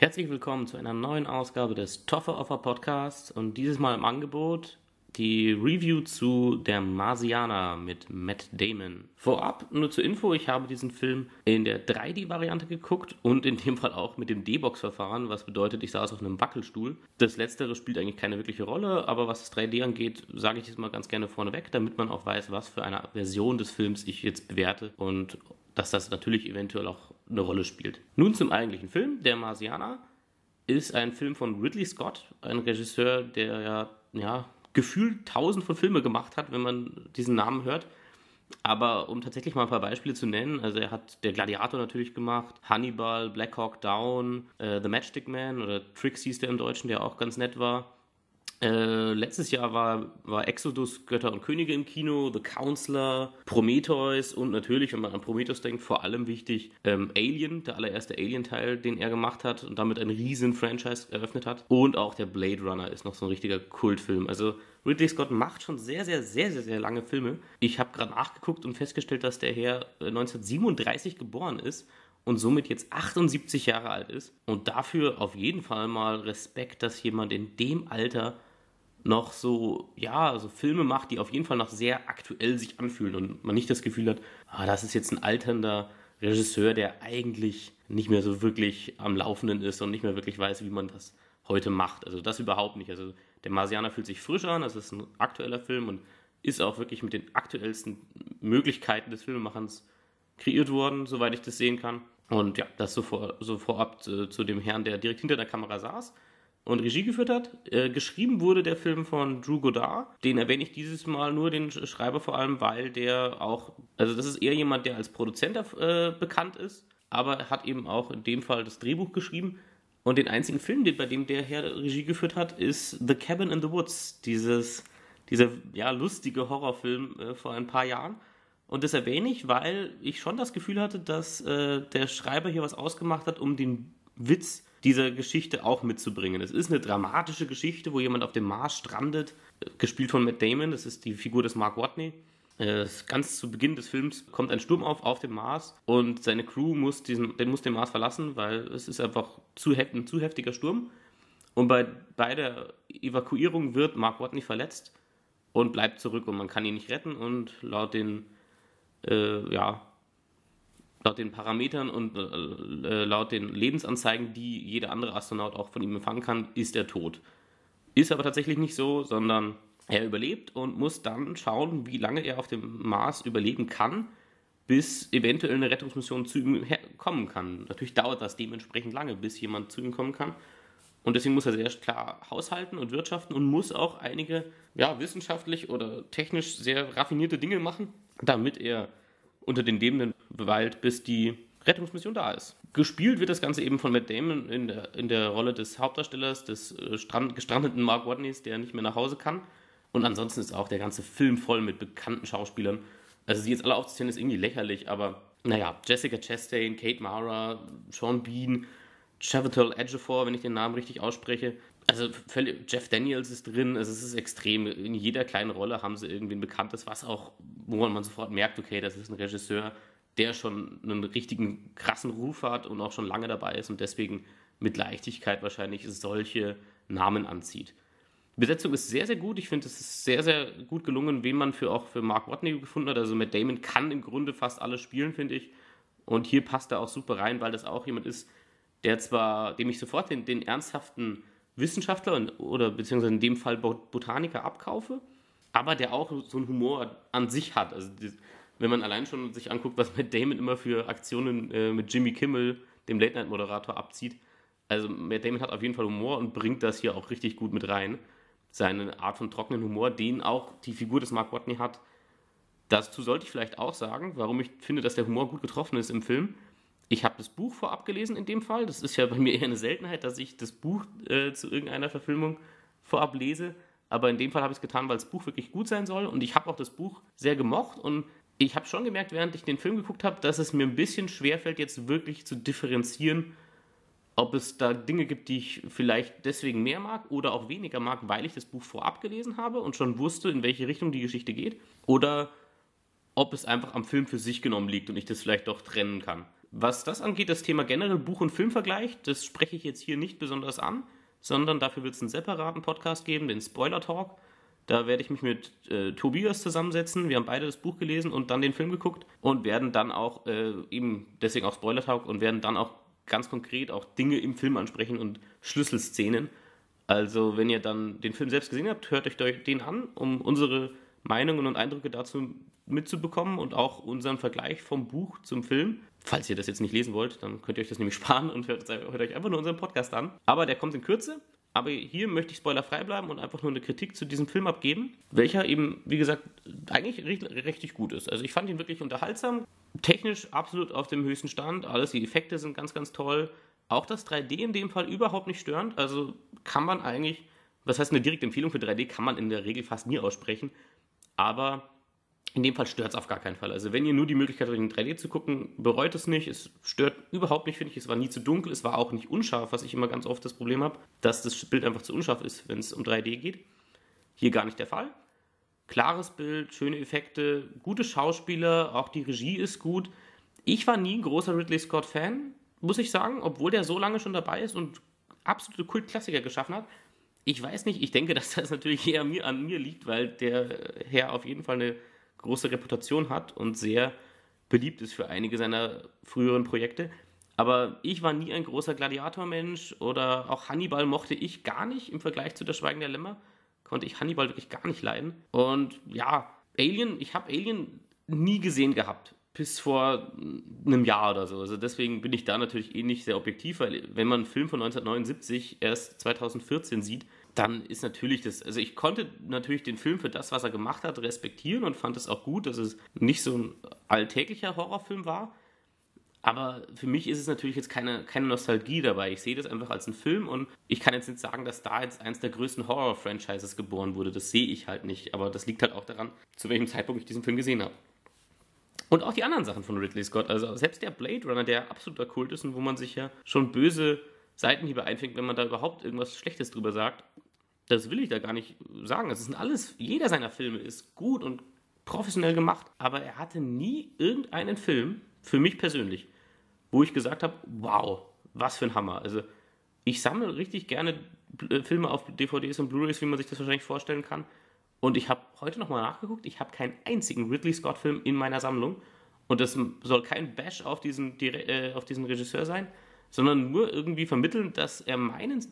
Herzlich willkommen zu einer neuen Ausgabe des Toffer Offer Podcasts und dieses Mal im Angebot die Review zu Der Marsianer mit Matt Damon. Vorab nur zur Info, ich habe diesen Film in der 3D-Variante geguckt und in dem Fall auch mit dem D-Box-Verfahren, was bedeutet, ich saß auf einem Wackelstuhl. Das letztere spielt eigentlich keine wirkliche Rolle, aber was das 3D angeht, sage ich jetzt mal ganz gerne vorneweg, damit man auch weiß, was für eine Version des Films ich jetzt bewerte und dass das natürlich eventuell auch eine Rolle spielt. Nun zum eigentlichen Film. Der Marsianer ist ein Film von Ridley Scott, ein Regisseur, der ja, ja gefühlt tausend von Filmen gemacht hat, wenn man diesen Namen hört. Aber um tatsächlich mal ein paar Beispiele zu nennen, also er hat der Gladiator natürlich gemacht, Hannibal, Black Hawk Down, äh, The Matchstick Man oder Tricks hieß der im Deutschen, der auch ganz nett war. Äh, letztes Jahr war, war Exodus, Götter und Könige im Kino, The Counselor, Prometheus und natürlich, wenn man an Prometheus denkt, vor allem wichtig ähm, Alien, der allererste Alien-Teil, den er gemacht hat und damit ein riesen Franchise eröffnet hat. Und auch der Blade Runner ist noch so ein richtiger Kultfilm. Also Ridley Scott macht schon sehr, sehr, sehr, sehr, sehr lange Filme. Ich habe gerade nachgeguckt und festgestellt, dass der Herr 1937 äh, geboren ist und somit jetzt 78 Jahre alt ist. Und dafür auf jeden Fall mal Respekt, dass jemand in dem Alter noch so, ja, so Filme macht, die auf jeden Fall noch sehr aktuell sich anfühlen und man nicht das Gefühl hat, ah, das ist jetzt ein alternder Regisseur, der eigentlich nicht mehr so wirklich am Laufenden ist und nicht mehr wirklich weiß, wie man das heute macht. Also das überhaupt nicht. Also der Marsianer fühlt sich frisch an, das ist ein aktueller Film und ist auch wirklich mit den aktuellsten Möglichkeiten des Filmemachens kreiert worden, soweit ich das sehen kann. Und ja, das so, vor, so vorab zu, zu dem Herrn, der direkt hinter der Kamera saß und Regie geführt hat. Äh, geschrieben wurde der Film von Drew Goddard. Den erwähne ich dieses Mal nur, den Schreiber vor allem, weil der auch, also das ist eher jemand, der als Produzent äh, bekannt ist, aber er hat eben auch in dem Fall das Drehbuch geschrieben. Und den einzigen Film, den, bei dem der Herr Regie geführt hat, ist The Cabin in the Woods, dieses, dieser ja, lustige Horrorfilm äh, vor ein paar Jahren. Und das erwähne ich, weil ich schon das Gefühl hatte, dass äh, der Schreiber hier was ausgemacht hat, um den Witz dieser Geschichte auch mitzubringen. Es ist eine dramatische Geschichte, wo jemand auf dem Mars strandet, gespielt von Matt Damon, das ist die Figur des Mark Watney. Äh, ganz zu Beginn des Films kommt ein Sturm auf auf dem Mars und seine Crew muss, diesen, den, muss den Mars verlassen, weil es ist einfach zu, ein zu heftiger Sturm. Und bei, bei der Evakuierung wird Mark Watney verletzt und bleibt zurück und man kann ihn nicht retten und laut den äh, ja, laut den Parametern und äh, äh, laut den Lebensanzeigen, die jeder andere Astronaut auch von ihm empfangen kann, ist er tot. Ist aber tatsächlich nicht so, sondern er überlebt und muss dann schauen, wie lange er auf dem Mars überleben kann, bis eventuell eine Rettungsmission zu ihm kommen kann. Natürlich dauert das dementsprechend lange, bis jemand zu ihm kommen kann. Und deswegen muss er sehr klar haushalten und wirtschaften und muss auch einige ja, wissenschaftlich oder technisch sehr raffinierte Dinge machen, damit er unter den Lebenden beweilt, bis die Rettungsmission da ist. Gespielt wird das Ganze eben von Matt Damon in der, in der Rolle des Hauptdarstellers, des äh, strand, gestrandeten Mark Watneys, der nicht mehr nach Hause kann. Und ansonsten ist auch der ganze Film voll mit bekannten Schauspielern. Also sie jetzt alle aufzuzählen, ist irgendwie lächerlich, aber naja, Jessica Chastain, Kate Mara, Sean Bean, Chiwetel Ejiofor, wenn ich den Namen richtig ausspreche, also Jeff Daniels ist drin, also es ist extrem. In jeder kleinen Rolle haben sie irgendwie ein Bekanntes, was auch, wo man sofort merkt, okay, das ist ein Regisseur, der schon einen richtigen krassen Ruf hat und auch schon lange dabei ist und deswegen mit Leichtigkeit wahrscheinlich solche Namen anzieht. Die Besetzung ist sehr, sehr gut. Ich finde, es ist sehr, sehr gut gelungen, wen man für auch für Mark Watney gefunden hat. Also Matt Damon kann im Grunde fast alles spielen, finde ich. Und hier passt er auch super rein, weil das auch jemand ist, der zwar, dem ich sofort den, den ernsthaften Wissenschaftler oder beziehungsweise in dem Fall Botaniker abkaufe, aber der auch so einen Humor an sich hat. Also wenn man allein schon sich anguckt, was Matt Damon immer für Aktionen äh, mit Jimmy Kimmel, dem Late-Night-Moderator, abzieht. Also Matt Damon hat auf jeden Fall Humor und bringt das hier auch richtig gut mit rein. Seine Art von trockenen Humor, den auch die Figur des Mark Watney hat. Dazu sollte ich vielleicht auch sagen, warum ich finde, dass der Humor gut getroffen ist im Film ich habe das Buch vorab gelesen in dem Fall. Das ist ja bei mir eher eine Seltenheit, dass ich das Buch äh, zu irgendeiner Verfilmung vorab lese. Aber in dem Fall habe ich es getan, weil das Buch wirklich gut sein soll. Und ich habe auch das Buch sehr gemocht. Und ich habe schon gemerkt, während ich den Film geguckt habe, dass es mir ein bisschen schwerfällt, jetzt wirklich zu differenzieren, ob es da Dinge gibt, die ich vielleicht deswegen mehr mag oder auch weniger mag, weil ich das Buch vorab gelesen habe und schon wusste, in welche Richtung die Geschichte geht. Oder ob es einfach am Film für sich genommen liegt und ich das vielleicht doch trennen kann. Was das angeht, das Thema generell Buch- und Filmvergleich, das spreche ich jetzt hier nicht besonders an, sondern dafür wird es einen separaten Podcast geben, den Spoiler Talk. Da werde ich mich mit äh, Tobias zusammensetzen. Wir haben beide das Buch gelesen und dann den Film geguckt und werden dann auch äh, eben deswegen auch Spoiler Talk und werden dann auch ganz konkret auch Dinge im Film ansprechen und Schlüsselszenen. Also, wenn ihr dann den Film selbst gesehen habt, hört euch den an, um unsere Meinungen und Eindrücke dazu mitzubekommen und auch unseren Vergleich vom Buch zum Film. Falls ihr das jetzt nicht lesen wollt, dann könnt ihr euch das nämlich sparen und hört, hört euch einfach nur unseren Podcast an. Aber der kommt in Kürze. Aber hier möchte ich spoilerfrei bleiben und einfach nur eine Kritik zu diesem Film abgeben, welcher eben, wie gesagt, eigentlich richtig gut ist. Also ich fand ihn wirklich unterhaltsam, technisch absolut auf dem höchsten Stand, alles, die Effekte sind ganz, ganz toll. Auch das 3D in dem Fall überhaupt nicht störend, also kann man eigentlich, was heißt eine direkte Empfehlung für 3D, kann man in der Regel fast nie aussprechen, aber in dem Fall stört es auf gar keinen Fall. Also wenn ihr nur die Möglichkeit habt, in 3D zu gucken, bereut es nicht. Es stört überhaupt nicht, finde ich. Es war nie zu dunkel, es war auch nicht unscharf, was ich immer ganz oft das Problem habe, dass das Bild einfach zu unscharf ist, wenn es um 3D geht. Hier gar nicht der Fall. Klares Bild, schöne Effekte, gute Schauspieler, auch die Regie ist gut. Ich war nie ein großer Ridley Scott-Fan, muss ich sagen, obwohl der so lange schon dabei ist und absolute Kultklassiker geschaffen hat. Ich weiß nicht, ich denke, dass das natürlich eher mir, an mir liegt, weil der Herr auf jeden Fall eine große Reputation hat und sehr beliebt ist für einige seiner früheren Projekte. Aber ich war nie ein großer Gladiator-Mensch oder auch Hannibal mochte ich gar nicht im Vergleich zu Der Schweigen der Lämmer. Konnte ich Hannibal wirklich gar nicht leiden. Und ja, Alien, ich habe Alien nie gesehen gehabt. Bis vor einem Jahr oder so. Also deswegen bin ich da natürlich eh nicht sehr objektiv, weil wenn man einen Film von 1979 erst 2014 sieht, dann ist natürlich das, also ich konnte natürlich den Film für das, was er gemacht hat, respektieren und fand es auch gut, dass es nicht so ein alltäglicher Horrorfilm war. Aber für mich ist es natürlich jetzt keine, keine Nostalgie dabei. Ich sehe das einfach als einen Film und ich kann jetzt nicht sagen, dass da jetzt eins der größten Horror-Franchises geboren wurde. Das sehe ich halt nicht. Aber das liegt halt auch daran, zu welchem Zeitpunkt ich diesen Film gesehen habe. Und auch die anderen Sachen von Ridley Scott. Also selbst der Blade Runner, der absoluter Kult ist und wo man sich ja schon böse Seitenhiebe einfängt, wenn man da überhaupt irgendwas Schlechtes drüber sagt, das will ich da gar nicht sagen. Es sind alles, jeder seiner Filme ist gut und professionell gemacht, aber er hatte nie irgendeinen Film, für mich persönlich, wo ich gesagt habe, wow, was für ein Hammer. Also ich sammle richtig gerne äh, Filme auf DVDs und Blu-rays, wie man sich das wahrscheinlich vorstellen kann. Und ich habe heute nochmal nachgeguckt, ich habe keinen einzigen Ridley Scott-Film in meiner Sammlung. Und das soll kein Bash auf diesen, äh, auf diesen Regisseur sein, sondern nur irgendwie vermitteln, dass er meinen,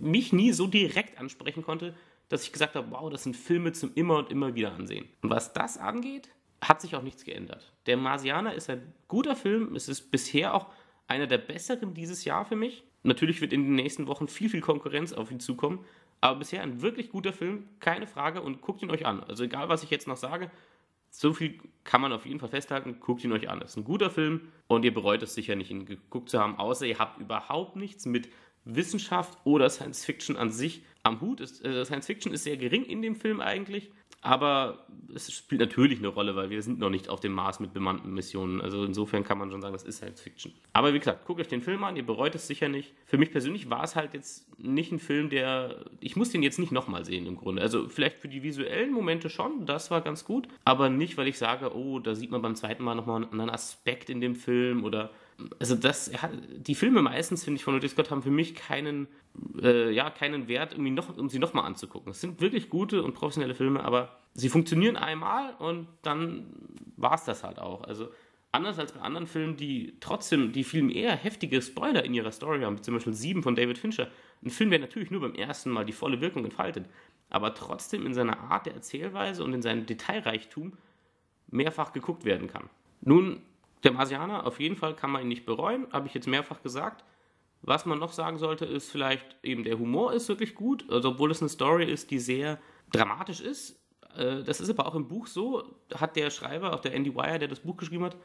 mich nie so direkt ansprechen konnte, dass ich gesagt habe, wow, das sind Filme zum immer und immer wieder ansehen. Und was das angeht, hat sich auch nichts geändert. Der Marsianer ist ein guter Film, es ist bisher auch einer der besseren dieses Jahr für mich. Natürlich wird in den nächsten Wochen viel, viel Konkurrenz auf ihn zukommen, aber bisher ein wirklich guter Film, keine Frage und guckt ihn euch an. Also egal, was ich jetzt noch sage, so viel kann man auf jeden Fall festhalten. Guckt ihn euch an. Es ist ein guter Film und ihr bereut es sicher nicht, ihn geguckt zu haben, außer ihr habt überhaupt nichts mit Wissenschaft oder Science Fiction an sich am Hut. Ist, äh, Science Fiction ist sehr gering in dem Film eigentlich. Aber es spielt natürlich eine Rolle, weil wir sind noch nicht auf dem Mars mit bemannten Missionen. Also insofern kann man schon sagen, das ist Science Fiction. Aber wie gesagt, guckt euch den Film an, ihr bereut es sicher nicht. Für mich persönlich war es halt jetzt nicht ein Film, der. Ich muss den jetzt nicht nochmal sehen im Grunde. Also vielleicht für die visuellen Momente schon, das war ganz gut. Aber nicht, weil ich sage, oh, da sieht man beim zweiten Mal nochmal einen anderen Aspekt in dem Film oder also das, die Filme meistens, finde ich, von Ridley Scott haben für mich keinen, äh, ja, keinen Wert, irgendwie noch, um sie nochmal anzugucken. Es sind wirklich gute und professionelle Filme, aber sie funktionieren einmal und dann war es das halt auch. Also anders als bei anderen Filmen, die trotzdem, die viel eher heftige Spoiler in ihrer Story haben, zum Beispiel Sieben von David Fincher. Ein Film, der natürlich nur beim ersten Mal die volle Wirkung entfaltet, aber trotzdem in seiner Art der Erzählweise und in seinem Detailreichtum mehrfach geguckt werden kann. Nun der Marsianer, auf jeden Fall kann man ihn nicht bereuen, habe ich jetzt mehrfach gesagt. Was man noch sagen sollte, ist vielleicht eben der Humor ist wirklich gut, also obwohl es eine Story ist, die sehr dramatisch ist. Äh, das ist aber auch im Buch so, hat der Schreiber, auch der Andy Wire, der das Buch geschrieben hat,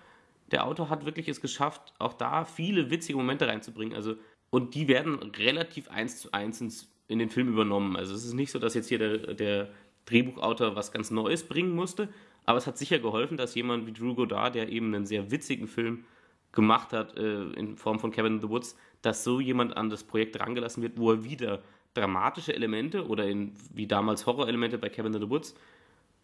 der Autor hat wirklich es geschafft, auch da viele witzige Momente reinzubringen. Also, und die werden relativ eins zu eins in den Film übernommen. Also es ist nicht so, dass jetzt hier der, der Drehbuchautor was ganz Neues bringen musste, aber es hat sicher geholfen, dass jemand wie Drew Goddard, der eben einen sehr witzigen Film gemacht hat, äh, in Form von Cabin in the Woods, dass so jemand an das Projekt rangelassen wird, wo er wieder dramatische Elemente oder in, wie damals Horrorelemente bei Cabin in the Woods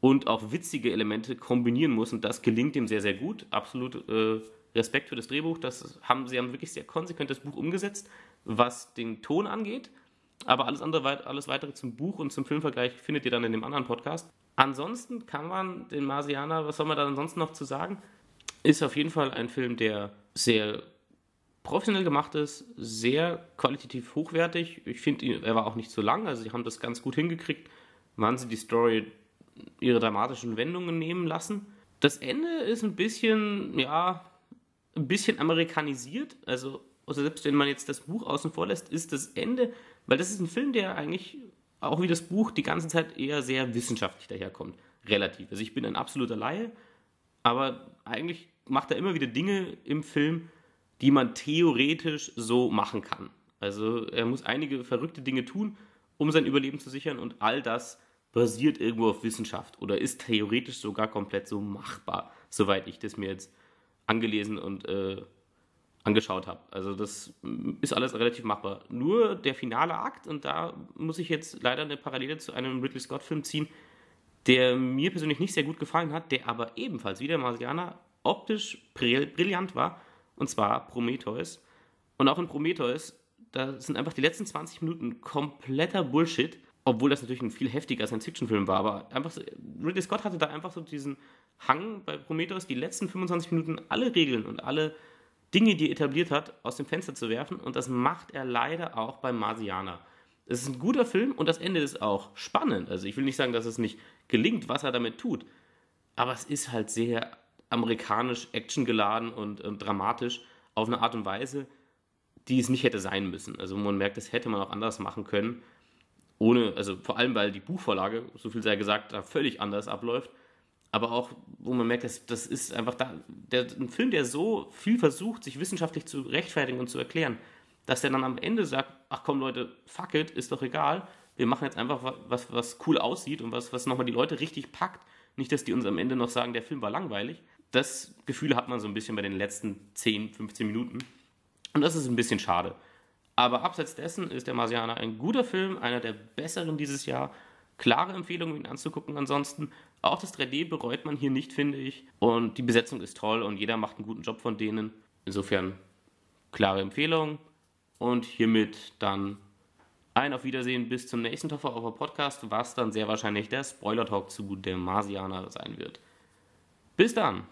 und auch witzige Elemente kombinieren muss. Und das gelingt ihm sehr, sehr gut. Absolut äh, Respekt für das Drehbuch. Das haben, sie haben wirklich sehr konsequent das Buch umgesetzt, was den Ton angeht. Aber alles andere, alles weitere zum Buch und zum Filmvergleich findet ihr dann in dem anderen Podcast. Ansonsten kann man den Marsianer, was soll man da ansonsten noch zu sagen? Ist auf jeden Fall ein Film, der sehr professionell gemacht ist, sehr qualitativ hochwertig. Ich finde, er war auch nicht zu lang, also sie haben das ganz gut hingekriegt, wann sie die Story ihre dramatischen Wendungen nehmen lassen. Das Ende ist ein bisschen, ja, ein bisschen amerikanisiert. Also, also selbst wenn man jetzt das Buch außen vor lässt, ist das Ende, weil das ist ein Film, der eigentlich auch wie das Buch die ganze Zeit eher sehr wissenschaftlich daherkommt. Relativ. Also ich bin ein absoluter Laie, aber eigentlich macht er immer wieder Dinge im Film, die man theoretisch so machen kann. Also er muss einige verrückte Dinge tun, um sein Überleben zu sichern und all das basiert irgendwo auf Wissenschaft oder ist theoretisch sogar komplett so machbar, soweit ich das mir jetzt angelesen und äh, angeschaut habe. Also das ist alles relativ machbar. Nur der finale Akt, und da muss ich jetzt leider eine Parallele zu einem Ridley Scott-Film ziehen, der mir persönlich nicht sehr gut gefallen hat, der aber ebenfalls wie der Marsianer optisch brillant war, und zwar Prometheus. Und auch in Prometheus, da sind einfach die letzten 20 Minuten kompletter Bullshit, obwohl das natürlich ein viel heftiger Science-Fiction-Film war, aber einfach so, Ridley Scott hatte da einfach so diesen Hang bei Prometheus, die letzten 25 Minuten alle Regeln und alle Dinge, die er etabliert hat, aus dem Fenster zu werfen und das macht er leider auch beim Marsianer. Es ist ein guter Film und das Ende ist auch spannend. Also ich will nicht sagen, dass es nicht gelingt, was er damit tut, aber es ist halt sehr amerikanisch, actiongeladen und äh, dramatisch auf eine Art und Weise, die es nicht hätte sein müssen. Also man merkt, das hätte man auch anders machen können ohne, also vor allem, weil die Buchvorlage, so viel sei gesagt, da völlig anders abläuft. Aber auch, wo man merkt, das, das ist einfach da, der, ein Film, der so viel versucht, sich wissenschaftlich zu rechtfertigen und zu erklären, dass der dann am Ende sagt, ach komm Leute, fuck it, ist doch egal, wir machen jetzt einfach was, was cool aussieht und was, was nochmal die Leute richtig packt. Nicht, dass die uns am Ende noch sagen, der Film war langweilig. Das Gefühl hat man so ein bisschen bei den letzten 10, 15 Minuten. Und das ist ein bisschen schade. Aber abseits dessen ist der Marsianer ein guter Film, einer der besseren dieses Jahr. Klare Empfehlung, ihn anzugucken. Ansonsten, auch das 3D bereut man hier nicht, finde ich. Und die Besetzung ist toll und jeder macht einen guten Job von denen. Insofern, klare Empfehlung. Und hiermit dann ein Auf Wiedersehen bis zum nächsten Toffer auf Podcast, was dann sehr wahrscheinlich der Spoiler-Talk zu dem Marsianer sein wird. Bis dann!